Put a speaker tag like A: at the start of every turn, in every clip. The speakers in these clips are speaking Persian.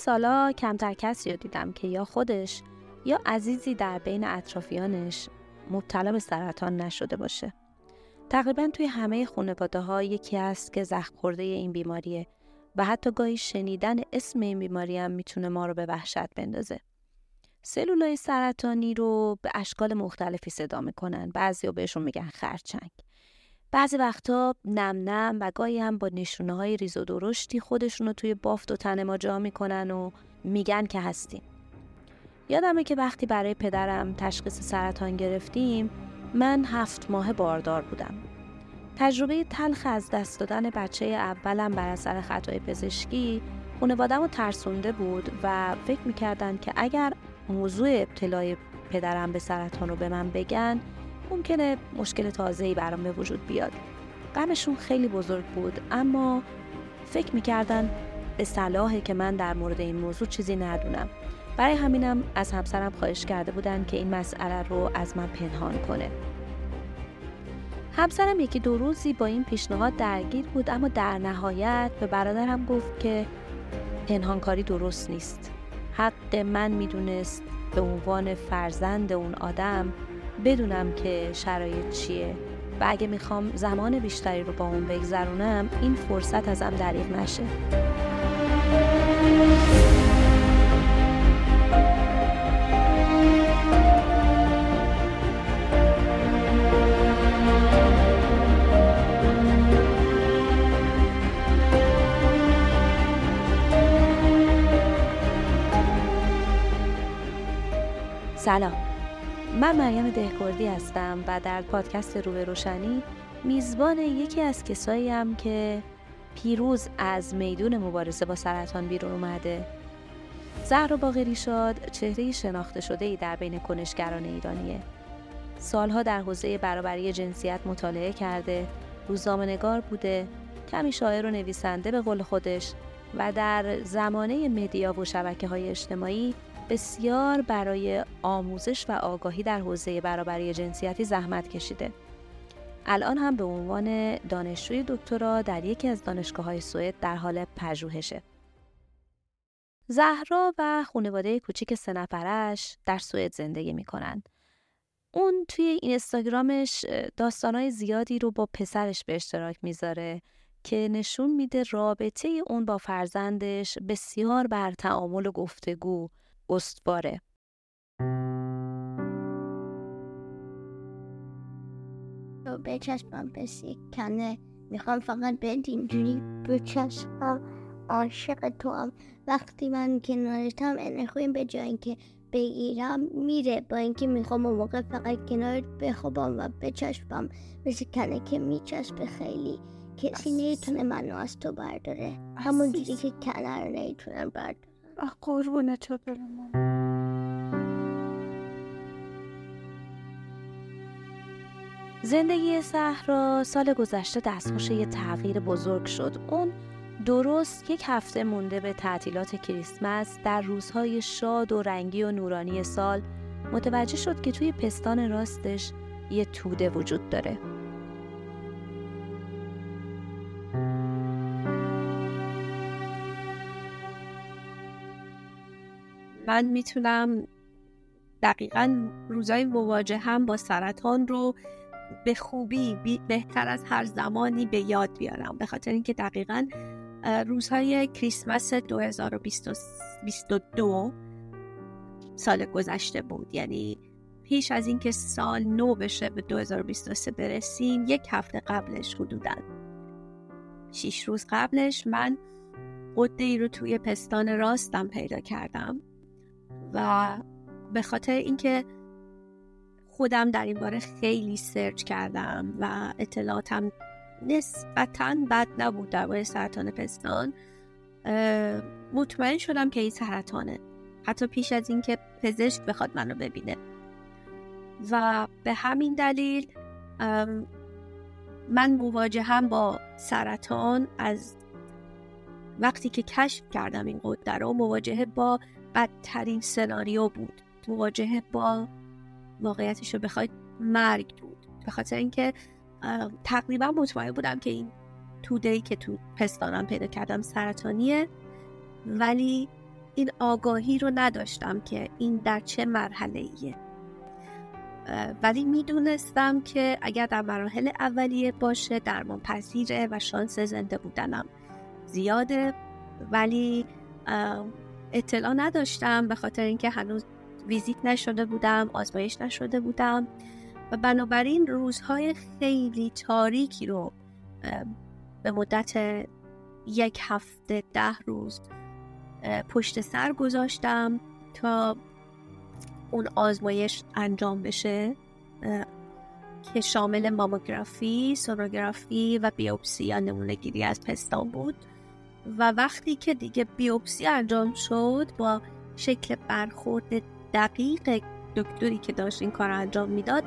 A: سالا کمتر کسی رو دیدم که یا خودش یا عزیزی در بین اطرافیانش مبتلا به سرطان نشده باشه. تقریبا توی همه خانواده ها یکی هست که زخم خورده این بیماریه و حتی گاهی شنیدن اسم این بیماری هم می‌تونه ما رو به وحشت بندازه. سلولای سرطانی رو به اشکال مختلفی صدا می‌کنن. بعضی بهشون میگن خرچنگ. بعضی وقتا نم نم و گاهی هم با نشونه های ریز و درشتی خودشون رو توی بافت و تن ما جا می‌کنن و میگن که هستیم. یادمه که وقتی برای پدرم تشخیص سرطان گرفتیم من هفت ماه باردار بودم. تجربه تلخ از دست دادن بچه اولم بر اثر خطای پزشکی خانوادم رو ترسونده بود و فکر می‌کردن که اگر موضوع ابتلای پدرم به سرطان رو به من بگن ممکنه مشکل تازه‌ای برام به وجود بیاد. غمشون خیلی بزرگ بود اما فکر می‌کردن به صلاحه که من در مورد این موضوع چیزی ندونم. برای همینم از همسرم خواهش کرده بودن که این مسئله رو از من پنهان کنه. همسرم یکی دو روزی با این پیشنهاد درگیر بود اما در نهایت به برادرم گفت که پنهانکاری درست نیست. حق من می‌دونست به عنوان فرزند اون آدم بدونم که شرایط چیه و اگه می‌خوام زمان بیشتری رو با اون بگذرونم این فرصت ازم دریغ نشه. سلام من مریم دهکردی هستم و در پادکست رو روشنی میزبان یکی از کساییم که پیروز از میدون مبارزه با سرطان بیرون اومده. زهرا باقری شاد چهره شناخته شده ای در بین کنشگران ایرانیه. سالها در حوزه برابری جنسیت مطالعه کرده روزنامه‌نگار بوده کمی شاعر و نویسنده به قول خودش و در زمانه مدیا و شبکه های اجتماعی بسیار برای آموزش و آگاهی در حوزه برابری جنسیتی زحمت کشیده. الان هم به عنوان دانشجوی دکترا در یکی از دانشگاه های سوئد در حال پژوهشه. زهرا و خانواده کوچیک سه نفرش در سوئد زندگی می‌کنن. اون توی اینستاگرامش داستانهای زیادی رو با پسرش به اشتراک می‌ذاره که نشون میده رابطه اون با فرزندش بسیار بر تعامل و گفتگو استواره.
B: بچسبم به کنه می‌خوام فقط بهت اینجوری بچسبم. عاشق تو هم وقتی من کنارتم انخویم به جای اینکه بگیرم میره. با اینکه می‌خوام اون موقع فقط کنارت بخوابم و بچسبم. مثل کنه که میچسبه خیلی. کسی نیتونه منو از تو برداره. همون جوری که کنه رو نیتونم برداره
C: قربونه تو
A: زندگی صحرا سال گذشته دستخوش یه تغییر بزرگ شد. اون درست یک هفته مونده به تعطیلات کریسمس در روزهای شاد و رنگی و نورانی سال متوجه شد که توی پستان راستش یه توده وجود داره.
C: من می‌تونم دقیقا روزای مواجه هم با سرطان رو به خوبی بهتر از هر زمانی به یاد بیارم. به خاطر اینکه دقیقا روزهای کریسمس 2022 سال گذشته بود. یعنی پیش از اینکه سال نو بشه به 2023 برسیم یک هفته قبلش حدودا. شیش روز قبلش من قده ای رو توی پستان راستم پیدا کردم. و به خاطر اینکه خودم در این باره خیلی سرچ کردم و اطلاعاتم نسبتا بد نبود در سرطان پستان مطمئن شدم که این سرطانه. حتی پیش از اینکه پزشک بخواد منو ببینه. و به همین دلیل من مواجهم با سرطان از وقتی که کشف کردم این قدره رو مواجهه با بدترین سناریو بود. مواجهه با واقعیتش رو بخواید مرگ بود. به خاطر اینکه تقریبا مطمئن بودم که این توده که تو پستانم پیدا کردم سرطانیه. ولی این آگاهی رو نداشتم که این در چه مرحله ایه ولی می‌دونستم که اگر در مراحل اولیه باشه درمان پذیره و شانس زنده بودنم زیاده. ولی اطلاع نداشتم به خاطر اینکه هنوز ویزیت نشده بودم آزمایش نشده بودم. و بنابراین روزهای خیلی تاریکی رو به مدت یک هفته ده روز پشت سر گذاشتم تا اون آزمایش انجام بشه که شامل ماموگرافی، سونوگرافی و بیوپسی یا نمونه گیری از پستان بود. و وقتی که دیگه بیوپسی انجام شد با شکل برخورد دقیق دکتری که داشت این کار انجام می‌داد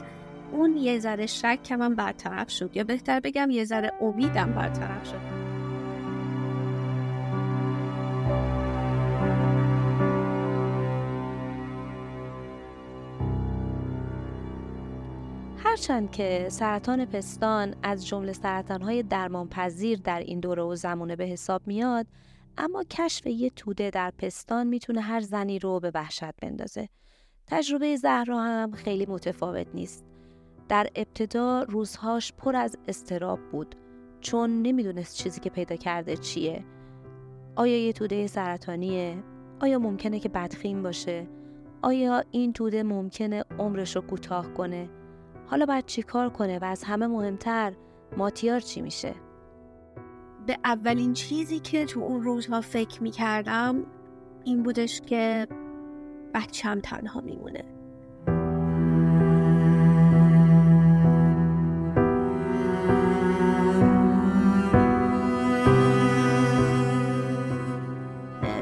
C: اون یه ذره شک من برطرف شد. یا بهتر بگم یه ذره امیدم برطرف شد.
A: هرچند که سرطان پستان از جمله سرطانهای درمانپذیر در این دوره و زمانه به حساب میاد اما کشف یه توده در پستان می‌تونه هر زنی رو به وحشت بندازه. تجربه زهرا هم خیلی متفاوت نیست. در ابتدا روزهاش پر از استراب بود چون نمی‌دونست چیزی که پیدا کرده چیه. آیا یه توده سرطانیه؟ آیا ممکنه که بدخیم باشه؟ آیا این توده ممکنه عمرش رو کوتاه کنه؟ حالا باید چی کار کنه و از همه مهمتر ماتیار چی میشه؟
C: به اولین چیزی که تو اون روزها فکر می‌کردم این بودش که بچم تنها میمونه.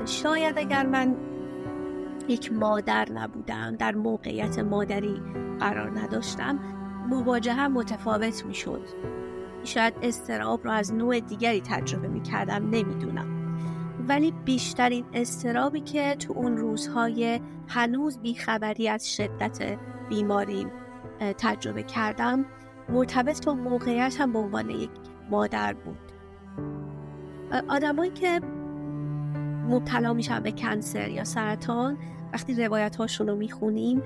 C: شاید اگر من یک مادر نبودم در موقعیت مادری قرار نداشتم مواجهه متفاوت می شد شاید استراب را از نوع دیگری تجربه می کردم نمی‌دونم. ولی بیشترین استرابی که تو اون روزهای هنوز بیخبری از شدت بیماری تجربه کردم مرتبط با موقعیتم به عنوان یک مادر بود. آدمایی که مبتلا میشن به کنسر یا سرطان وقتی روایت هاشون رو می‌خونیم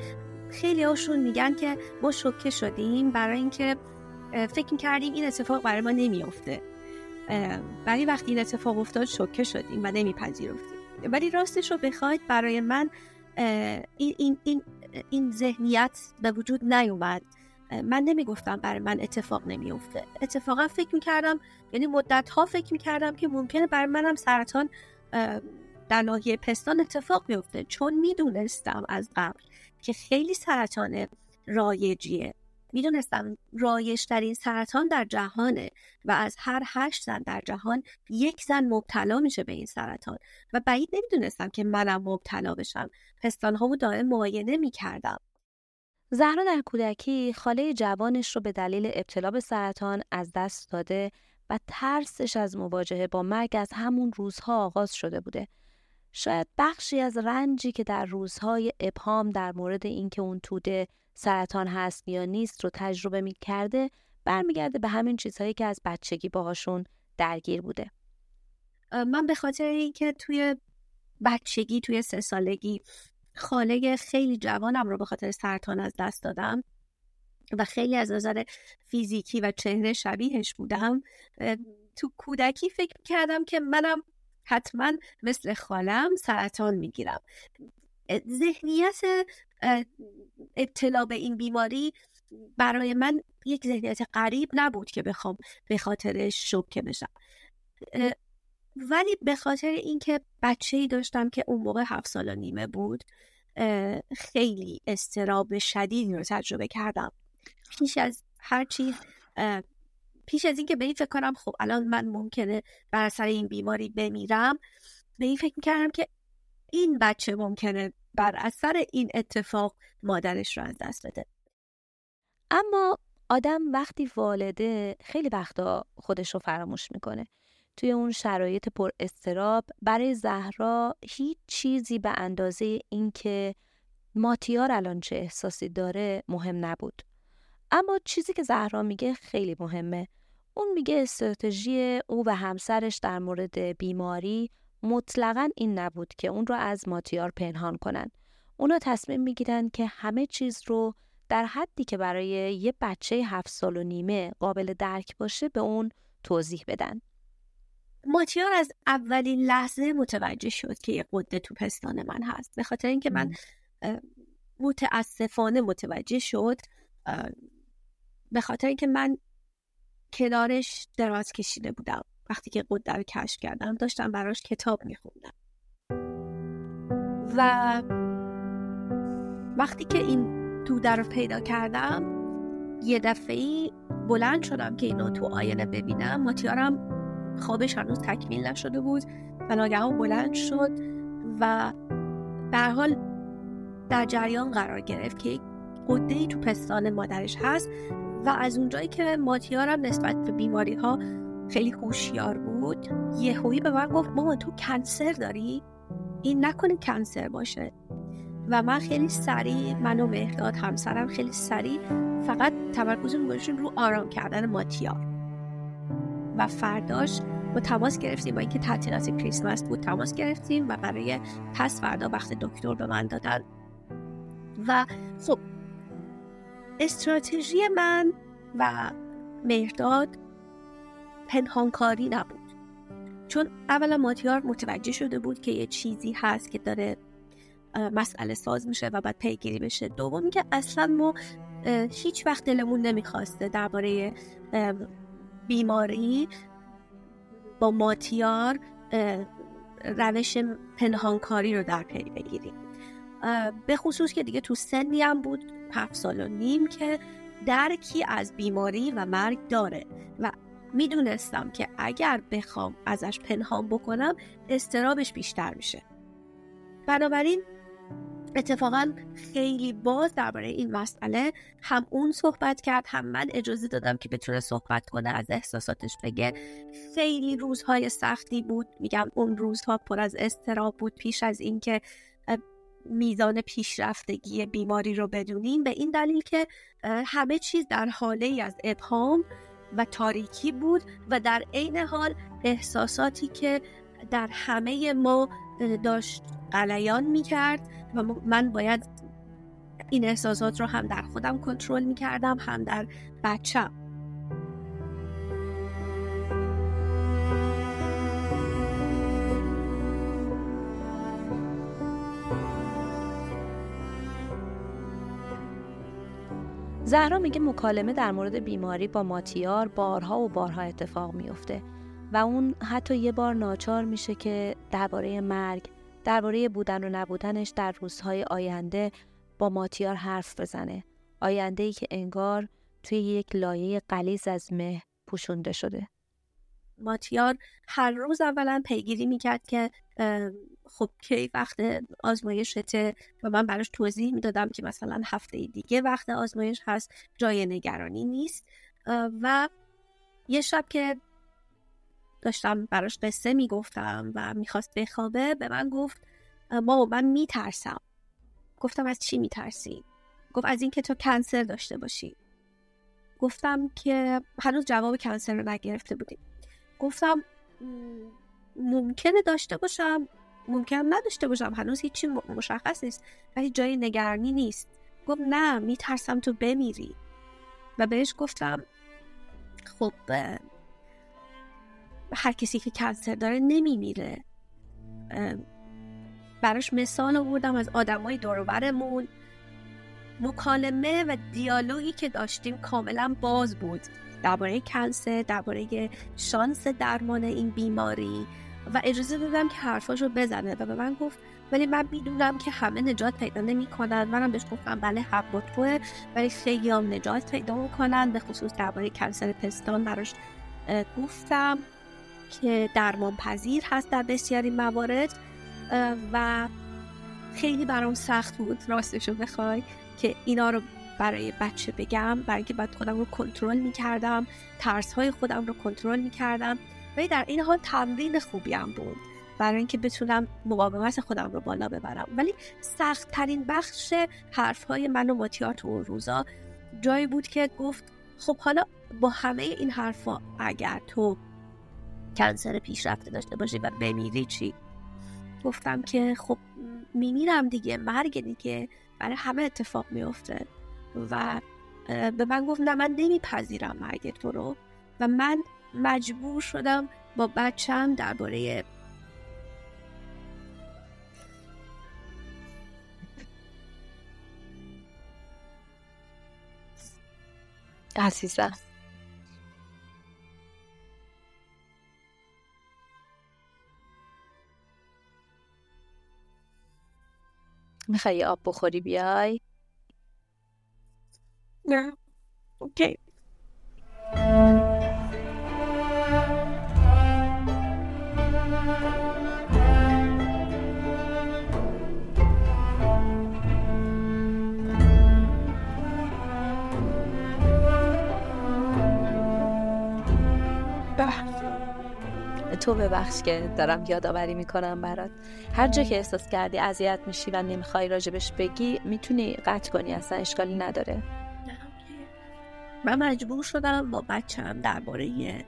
C: خیلی هاشون میگن که ما شوکه شدیم برای اینکه فکر می‌کردیم این اتفاق برای ما نمیافته. ولی وقتی این اتفاق افتاد شوکه شدیم و نمیپذیرفتیم. ولی راستش رو بخواید برای من این, این, این, این ذهنیت به وجود نیومد. من نمی‌گفتم برای من اتفاق نمیافته. اتفاقا فکر می‌کردم یعنی مدت ها فکر می‌کردم که ممکنه برای منم سرطان در ناحیه پستان اتفاق میفته چون می‌دونستم از قبل که خیلی سرطان رایجیه. می‌دونستم رایجترین سرطان در جهانه و از هر هشت زن در جهان یک زن مبتلا میشه به این سرطان. و بعید نمی‌دونستم که منم مبتلا بشم. پستانهامو دائم معاینه می‌کردم.
A: زهرا در کودکی خاله جوانش رو به دلیل ابتلا به سرطان از دست داده و ترسش از مواجهه با مرگ از همون روزها آغاز شده بوده. شاید بخشی از رنجی که در روزهای ابهام در مورد اینکه اون توده سرطان هست یا نیست رو تجربه می کرده برمیگرده به همین چیزهایی که از بچگی باهاشون درگیر بوده.
C: من به خاطر اینکه توی بچگی توی سه سالگی خاله خیلی جوانم رو به خاطر سرطان از دست دادم و خیلی از نظر فیزیکی و چهره شبیهش بودم تو کودکی فکر کردم که منم حتما مثل خالم سرطان می‌گیرم. ذهنیت ابتلا به این بیماری برای من یک ذهنیت غریب نبود که بخوام به خاطر شوکه بشم. ولی به خاطر اینکه بچه ای داشتم که اون موقع هفت سال و نیمه بود خیلی استراب شدیدی رو تجربه کردم. پیش از هر چیز پیش از اینکه به این فکر کنم خب الان من ممکنه بر اثر این بیماری بمیرم به این فکر می‌کردم که این بچه ممکنه بر اثر این اتفاق مادرش رو از دست بده.
A: اما آدم وقتی والده خیلی وقتا خودش رو فراموش می‌کنه. توی اون شرایط پر استراب برای زهرا هیچ چیزی به اندازه اینکه ماتیار الان چه احساسی داره مهم نبود. اما چیزی که زهرا میگه خیلی مهمه. اون میگه استراتژی او و همسرش در مورد بیماری مطلقا این نبود که اون رو از ماتیار پنهان کنن. اونا تصمیم می‌گیرن که همه چیز رو در حدی که برای یه بچه هفت سال و نیمه قابل درک باشه به اون توضیح بدن.
C: ماتیار از اولین لحظه متوجه شد که یه قده تو پستان من هست به خاطر اینکه من متاسفانه متوجه شد به خاطر اینکه من کنارش دراز کشیده بودم. وقتی که قده رو کشف کردم داشتم براش کتاب میخوندم. و وقتی که این توده رو پیدا کردم یه دفعه بلند شدم که اینو تو آینه ببینم. ماتیارم خوابش هنوز تکمیل نشده بود و ناگهان بلند شد و به حال در جریان قرار گرفت که قده تو پستان مادرش هست و از اونجایی که ماتیارم نسبت به بیماری ها خیلی هوشیار بود یهویی به من گفت مامان تو کنسر داری؟ این نکنه کنسر باشه. و من خیلی سریع من و مهداد همسرم خیلی سریع فقط تمرکز گذاشتیم رو آرام کردن ماتیار و فرداش با تماس گرفتیم با اینکه تعطیلات کریسمس بود تماس گرفتیم و برای پس فردا وقت دکتر به من دادن. و خب استراتژی من و مهرداد پنهانکاری نبود. چون اولا ماتیار متوجه شده بود که یه چیزی هست که داره مسئله ساز میشه و بعد پیگیری بشه. دومی که اصلا ما هیچ وقت دلمون نمی‌خواسته درباره بیماری با ماتیار روش پنهانکاری رو در پی بگیریم. به خصوص که دیگه تو سنی هم بود هفت سال و نیم که درکی از بیماری و مرگ داره و می‌دونستم که اگر بخوام ازش پنهان بکنم استرابش بیشتر میشه. بنابراین اتفاقا خیلی باز درباره این مسئله هم اون صحبت کرد هم من اجازه دادم که بتونه صحبت کنه از احساساتش بگه. خیلی روزهای سختی بود. میگم اون روزها پر از استراب بود پیش از اینکه میزان پیشرفتگی بیماری رو بدونیم به این دلیل که همه چیز در حاله ای از ابهام و تاریکی بود و در عین حال احساساتی که در همه ما داشت قلیان می‌کرد و من باید این احساسات رو هم در خودم کنترل می‌کردم هم در بچم.
A: زهرا میگه مکالمه در مورد بیماری با ماتیار بارها و بارها اتفاق میفته و اون حتی یه بار ناچار میشه که درباره مرگ درباره بودن و نبودنش در روزهای آینده با ماتیار حرف بزنه. آینده ای که انگار توی یک لایه قلیز از مه پوشونده شده.
C: ماتیار هر روز اولا پیگیری می‌کرد که خب کی وقت آزمایشته و من براش توضیح می‌دادم که مثلا هفته دیگه وقت آزمایش هست جای نگرانی نیست. و یه شب که داشتم براش قصه می‌گفتم و می‌خواست بخوابه به من گفت ما من میترسم. گفتم از چی میترسی؟ گفت از اینکه تو کنسر داشته باشی. گفتم که هنوز جواب کنسر رو نگرفته بودیم. گفتم ممکنه داشته باشم ممکن نداشته باشم هنوز هیچی مشخص نیست ولی جای نگرانی نیست. گفت نه میترسم تو بمیری. و بهش گفتم خب هر کسی که کنسر داره نمیمیره. براش مثال آوردم از آدمای دوروبرمون مکالمه و دیالوگی که داشتیم کاملا باز بود. درباره کنسر درباره شانس درمان این بیماری. و اجازه دادم که حرفاشو بزنه و به من گفت ولی من می‌دونم که همه نجات پیدا نمی‌کنن. منم بهش گفتم بله حق با توه ولی خیلی هم نجات پیدا می‌کنن. به خصوص درباره کنسر پستان براش گفتم که درمان پذیر هست در بسیاری موارد و خیلی برام سخت بود راستشو بخوای که اینا رو برای بچه بگم برای که بعد خودم رو کنترل می‌کردم ترس های خودم رو کنترل می‌کردم. ولی در این حال تمرین خوبی هم بود. برای اینکه بتونم مقاومت خودم رو بالا ببرم. ولی سخت ترین بخش حرف های من و اون روزا جایی بود که گفت خب حالا با همه این حرفا اگر تو کنسر پیشرفته داشته باشی و بمیری چی؟ گفتم که خب میمیرم دیگه مرگ دیگه. برای همه اتفاق میفته و به من گفت نه من نمیپذیرم مرگ تو رو. و من مجبور شدم با بچم درباره
A: عزیزم. می‌خوای آب بخوری بیای؟
C: نه اوکی
A: تو ببخش که دارم یادآوری می‌کنم برات. هر جا که احساس کردی اذیت میشی و نمی‌خوای راجبش بگی می‌تونی قطع کنی اصلا اشکالی نداره.
C: من مجبور شدم با بچم درباره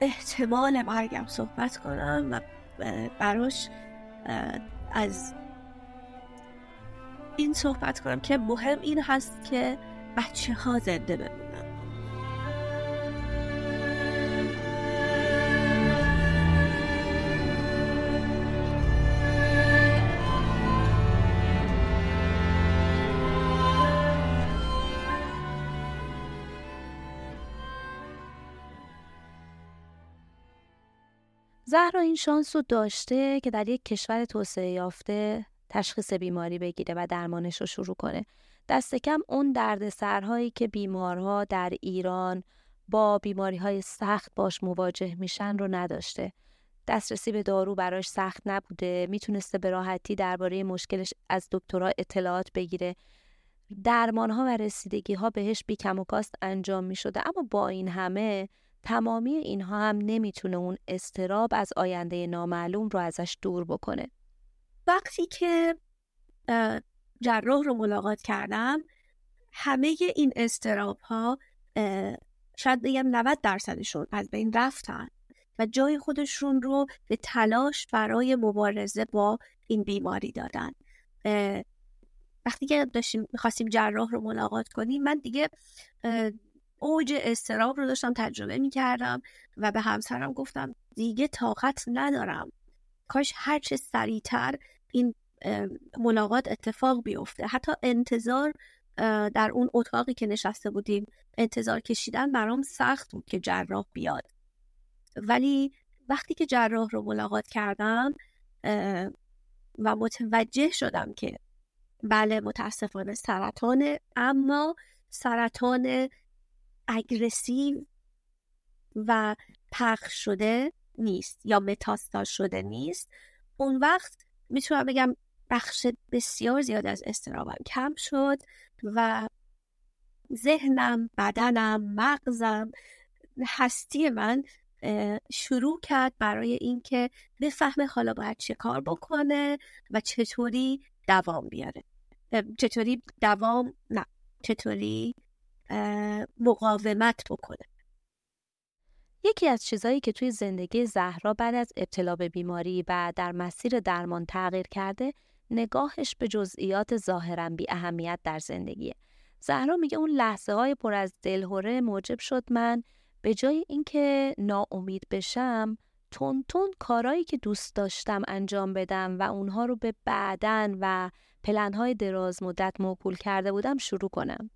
C: احتمال مرگم صحبت کنم و براش از این صحبت کنم که مهم این هست که بچه ها زنده بمونن.
A: زهرا این شانس رو داشته که در یک کشور توسعه یافته تشخیص بیماری بگیره و درمانش رو شروع کنه. دست کم اون دردسرهایی که بیمارها در ایران با بیماری های سخت باش مواجه میشن رو نداشته. دسترسی به دارو براش سخت نبوده می‌تونسته به راحتی درباره مشکلش از دکترها اطلاعات بگیره درمان ها و رسیدگی ها بهش بیکم و کاست انجام می شده اما با این همه تمامی اینها هم نمی‌تونه اون استراب از آینده نامعلوم رو ازش دور بکنه.
C: وقتی که جراح رو ملاقات کردم همه این استراب ها شاید بگم 90 درصدشون از بین رفتن و جای خودشون رو به تلاش برای مبارزه با این بیماری دادن. وقتی که داشتیم می‌خواستیم جراح رو ملاقات کنیم من دیگه اوج استراب رو داشتم تجربه می‌کردم و به همسرم گفتم دیگه طاقت ندارم. کاش هرچه سریعتر این ملاقات اتفاق بیفته. حتی انتظار در اون اتاقی که نشسته بودیم انتظار کشیدن برام سخت بود که جراح بیاد. ولی وقتی که جراح رو ملاقات کردم و متوجه شدم که بله متاسفانه سرطانه اما سرطان اگرسیو و پخش شده نیست یا متاستاز شده نیست. اون وقت می‌تونم بگم بخش بسیار زیاد از استرابم کم شد و ذهنم بدنم مغزم هستی من شروع کرد برای اینکه بفهمه حالا باید چه کار بکنه و چطوری دوام بیاره. چطوری دوام نه چطوری مقاومت بکنه
A: یکی از چیزهایی که توی زندگی زهرا بعد از ابتلا به بیماری و در مسیر درمان تغییر کرده نگاهش به جزئیات ظاهرا بی اهمیت در زندگیه. زهرا میگه اون لحظه های پر از دلهوره موجب شد من به جای اینکه ناامید بشم تون تون کارایی که دوست داشتم انجام بدم و اونها رو به بعدن و پلنهای دراز مدت موکول کرده بودم شروع کنم.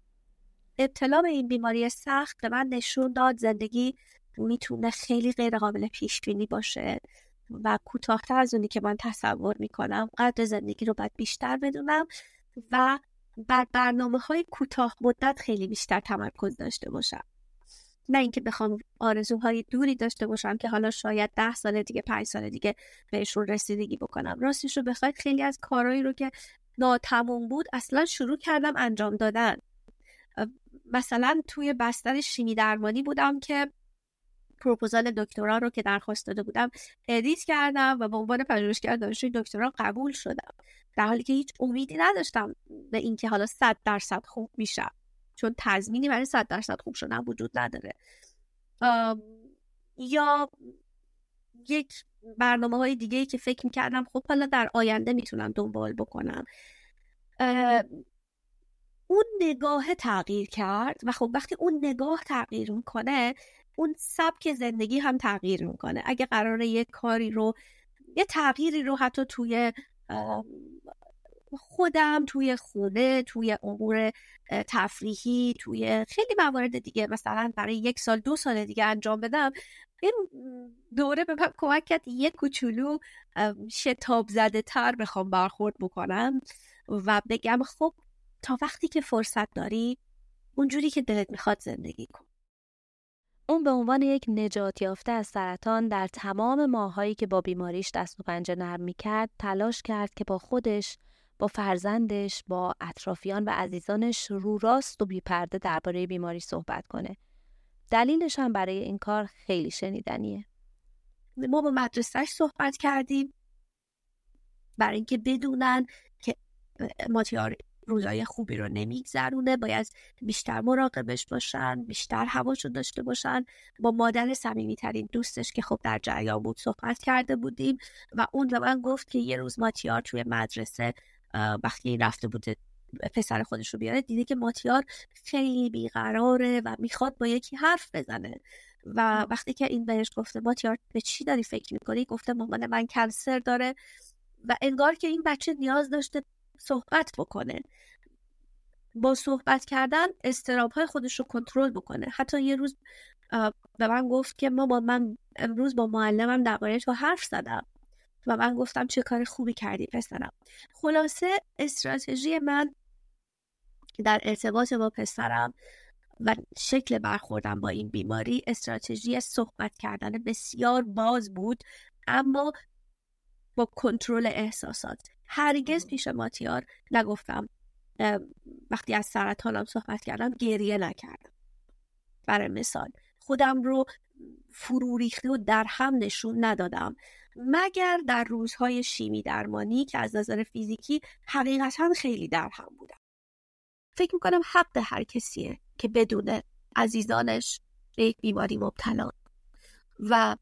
C: ابتلا به این بیماری سخت به من نشون داد زندگی می‌تونه خیلی غیر قابل پیش بینی باشه و کوتاهتر از اونی که من تصور می‌کنم قدر زندگی رو باید بیشتر بدونم و بر برنامه های کوتاه مدت خیلی بیشتر تمرکز داشته باشم. نه اینکه بخوام آرزوهای دوری داشته باشم که حالا شاید ده سال دیگه پنج سال دیگه بهشون رسیدگی بکنم. راستش رو بخواید خیلی از کارهایی رو که ناتموم بود اصلا شروع کردم انجام دادن. مثلا توی بستر شیمی درمانی بودم که پروپوزال دکترا رو که درخواست داده بودم ادیت کردم و به عنوان پژوهشگر دانشجوی دکترا قبول شدم. در حالی که هیچ امیدی نداشتم به اینکه حالا صد درصد خوب میشم چون تضمینی برای صد درصد خوب شدن وجود نداره. یا یک برنامه های دیگه که فکر می‌کردم خب حالا در آینده می‌تونم دنبال بکنم. اون نگاه تغییر کرد و خب وقتی اون نگاه تغییر می‌کنه اون سبک زندگی هم تغییر می‌کنه. اگه قراره یه کاری رو یه تغییری رو حتی توی خودم توی خونه توی امور تفریحی توی خیلی موارد دیگه مثلا برای یک سال دو سال دیگه انجام بدم این دوره به من کمک کرد یه کوچولو شتاب زده تر بخوام برخورد بکنم و بگم خب تا وقتی که فرصت داری اونجوری که دلت می‌خواد زندگی کن.
A: اون به عنوان یک نجات یافته از سرطان در تمام ماهایی که با بیماریش دست و پنجه نرم می‌کرد تلاش کرد که با خودش با فرزندش با اطرافیان و عزیزانش رو راست و بیپرده درباره بیماری صحبت کنه. دلیلش هم برای این کار خیلی شنیدنیه.
C: ما با مدرسهش صحبت کردیم. برای اینکه بدونن که ماتیار روزای خوبی رو نمیگذرونه باید بیشتر مراقبش باشن بیشتر هواشو داشته باشن. با مادر صمیمیترین دوستش که خب در جریان بود صحبت کرده بودیم و اون به من گفت که یه روز ماتیار توی مدرسه وقتی رفته بوده پسر خودش رو بیاره دیده که ماتیار خیلی بیقراره و می‌خواد با یکی حرف بزنه. و وقتی که این بهش گفته ماتیار به چی داری فکر می‌کنی؟ گفته مامان من کنسر داره و انگار که این بچه نیاز داشته صحبت بکنه. با صحبت کردن استراب های خودش رو کنترل بکنه. حتی یه روز به من گفت که ما با من امروز با معلمم درباره تو حرف زدم و من گفتم چه کار خوبی کردی پسرم. خلاصه استراتژی من در ارتباط با پسرم و شکل برخوردم با این بیماری استراتژی صحبت کردن بسیار باز بود اما با کنترل احساسات. هرگز پیش ماتیار نگفتم وقتی از سرطانم صحبت کردم گریه نکردم. برای مثال خودم رو فرو ریخته و در هم نشون ندادم. مگر در روزهای شیمی درمانی که از نظر فیزیکی حقیقتا خیلی در هم بودم. فکر می‌کنم حق هر کسیه که بدون عزیزانش به یک بیماری مبتلا. و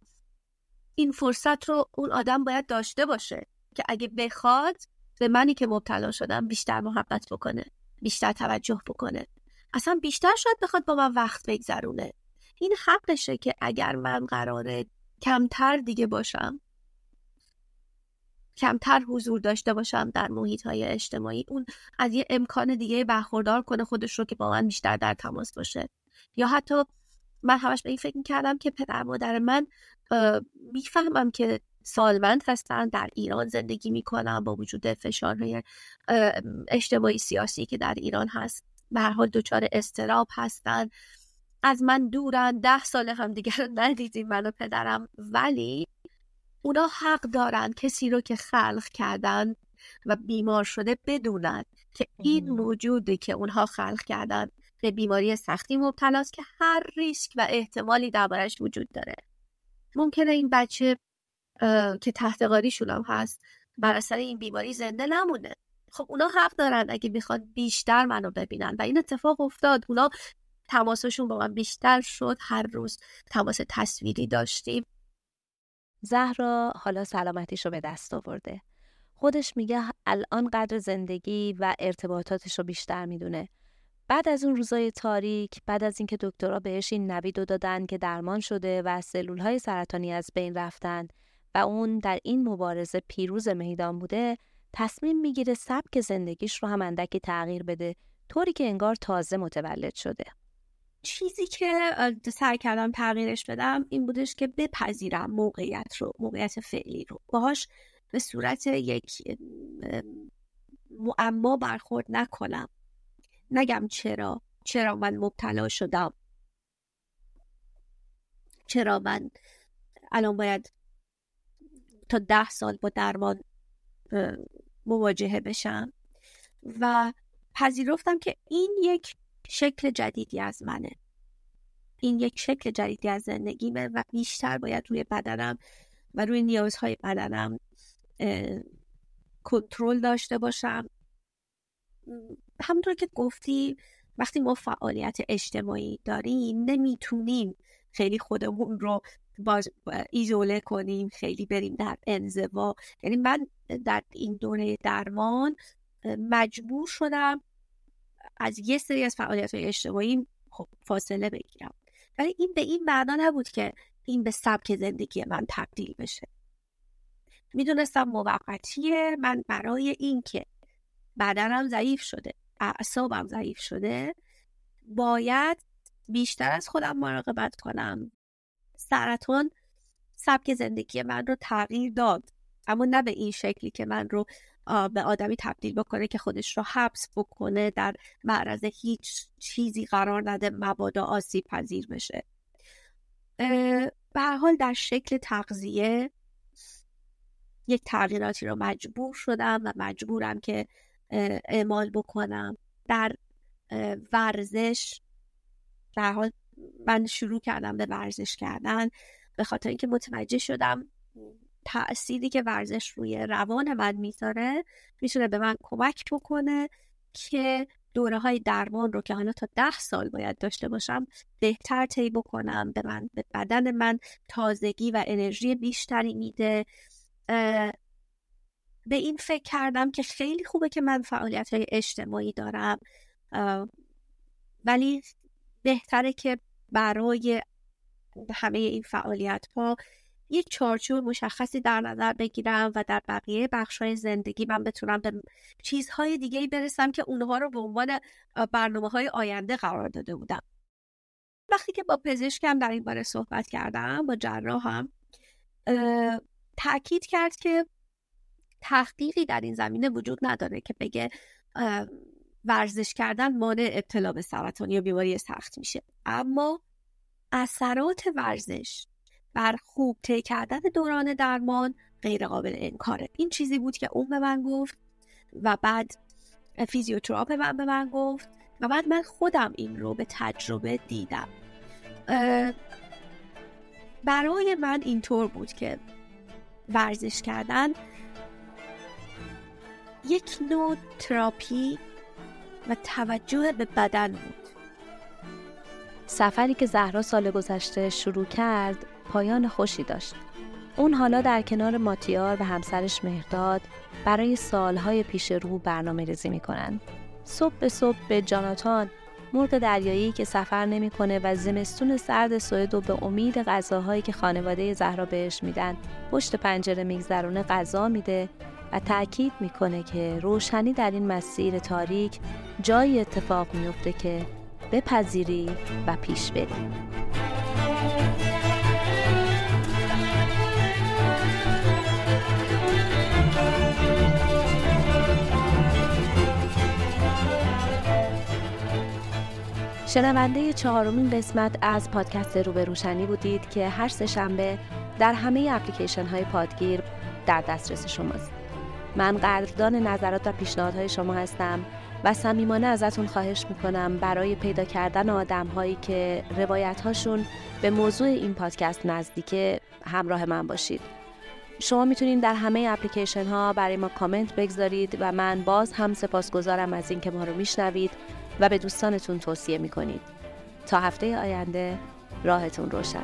C: این فرصت رو اون آدم باید داشته باشه. که اگه بخواد به منی که مبتلا شدم بیشتر محبت بکنه بیشتر توجه بکنه. اصلا بیشتر شاید بخواد با من وقت بگذرونه. این حقشه که اگر من قراره کمتر دیگه باشم کمتر حضور داشته باشم در محیط های اجتماعی اون از یه امکان دیگه برخوردار کنه خودش رو که با من بیشتر در تماس باشه. یا حتی من همش به این فکر می‌کردم که پدر مادر من می‌فهمم که سالمند هستن در ایران زندگی می‌کنن با وجود فشارهای اجتماعی سیاسی که در ایران هست. به هر حال دچار استراب هستن. از من دورن. ده سال هم دیگر رو ندیدیم من و پدرم. ولی اونا حق دارن کسی رو که خلق کردن و بیمار شده بدونن که این موجودی که اونها خلق کردن به بیماری سختی مبتلاست که هر ریسک و احتمالی دربارش وجود داره. ممکنه این بچه که تحتقاریشون هم هست. بر اثر این بیماری زنده نمونه. خب اونا حق دارن اگه می‌خواد بیشتر منو ببینن. و این اتفاق افتاد. اونا تماسشون با من بیشتر شد. هر روز تماس تصویری داشتیم.
A: زهرا حالا سلامتیش رو به دست آورده. خودش میگه الان قدر زندگی و ارتباطاتش رو بیشتر می‌دونه. بعد از اون روزای تاریک بعد از اینکه دکترها بهش این نوید دادن که درمان شده و سلول های سرطانی از بین رفتن و اون در این مبارزه پیروز میدان بوده تصمیم می‌گیره سبک زندگیش رو هم اندکی تغییر بده طوری که انگار تازه متولد شده.
C: چیزی که سعی کردم تغییرش بدم این بودش که بپذیرم موقعیت رو موقعیت فعلی رو. باهاش به صورت یک معما برخورد نکنم. نگم چرا؟ چرا من مبتلا شدم؟ چرا من الان باید تا ده سال با درمان مواجهه بشم. و پذیرفتم که این یک شکل جدیدی از منه. این یک شکل جدیدی از زندگیمه و بیشتر باید روی بدنم و روی نیازهای بدنم کنترل داشته باشم. همونطور که گفتی وقتی ما فعالیت اجتماعی داریم نمی‌تونیم خیلی خودمون رو باز ایزوله کنیم خیلی بریم در انزوا. یعنی من در این دوره درمان مجبور شدم از یه سری از فعالیت های اجتماعی خب فاصله بگیرم. ولی این به این معنا نبود که این به سبک زندگی من تبدیل بشه. می‌دونستم موقتیه من برای اینکه بدنم ضعیف شده اعصابم ضعیف شده باید بیشتر از خودم مراقبت کنم. سرطان سبک زندگی من رو تغییر داد. اما نه به این شکلی که من رو به آدمی تبدیل بکنه که خودش رو حبس بکنه در معرض هیچ چیزی قرار نده مبادا آسیب پذیر بشه. به هر حال در شکل تغذیه یک تغییراتی رو مجبور شدم و مجبورم که اعمال بکنم. در ورزش در حال من شروع کردم به ورزش کردن به خاطر اینکه متوجه شدم تأثیری که ورزش روی روان من می‌ذاره می‌تونه به من کمک بکنه که دوره های درمان رو که حالا تا ده سال باید داشته باشم بهتر طی بکنم به من به بدن من تازگی و انرژی بیشتری میده. به این فکر کردم که خیلی خوبه که من فعالیت های اجتماعی دارم. ولی بهتره که برای همه این فعالیت ها یه چارچوب مشخصی در نظر بگیرم و در بقیه بخش های زندگی من بتونم به چیزهای دیگه برسم که اونها رو به عنوان برنامه های آینده قرار داده بودم. وقتی که با پزشکم در این باره صحبت کردم با جراحم تاکید کرد که تحقیقی در این زمینه وجود نداره که بگه ورزش کردن مانع ابتلا به سرطان یا بیماری سخت میشه. اما اثرات ورزش بر خوب طی کردن دوران درمان غیر قابل انکاره. این چیزی بود که اون به من گفت و بعد فیزیوتراپ من به من گفت و بعد من خودم این رو به تجربه دیدم. برای من اینطور بود که ورزش کردن یک نوع تراپی و توجه به بدن بود.
A: سفری که زهرا سال گذشته شروع کرد پایان خوشی داشت. اون حالا در کنار ماتیار و همسرش مهرداد برای سالهای پیش رو برنامه ریزی می‌کنن. صبح به صبح به جاناتان مرغ دریایی که سفر نمی‌کنه و زمستون سرد سوئد و به امید غذاهایی که خانواده زهرا بهش میدن پشت پنجره میگذرونه غذا میده و تاکید می‌کنه که روشنی در این مسیر تاریک جایی اتفاق میفته که بپذیری و پیش بری شنونده چهارمین قسمت از پادکست رو به روشنی بودید که هر سه شنبه در همه اپلیکیشن های پادگیر در دسترس شماست. من قدردان نظرات و پیشنهادهای شما هستم و صمیمانه ازتون خواهش می‌کنم برای پیدا کردن آدم هایی که روایت هاشون به موضوع این پادکست نزدیک همراه من باشید. شما می‌تونید در همه اپلیکیشن ها برای ما کامنت بگذارید و من باز هم سپاسگزارم از اینکه ما رو میشنوید و به دوستانتون توصیه می‌کنید. تا هفته آینده راهتون روشن.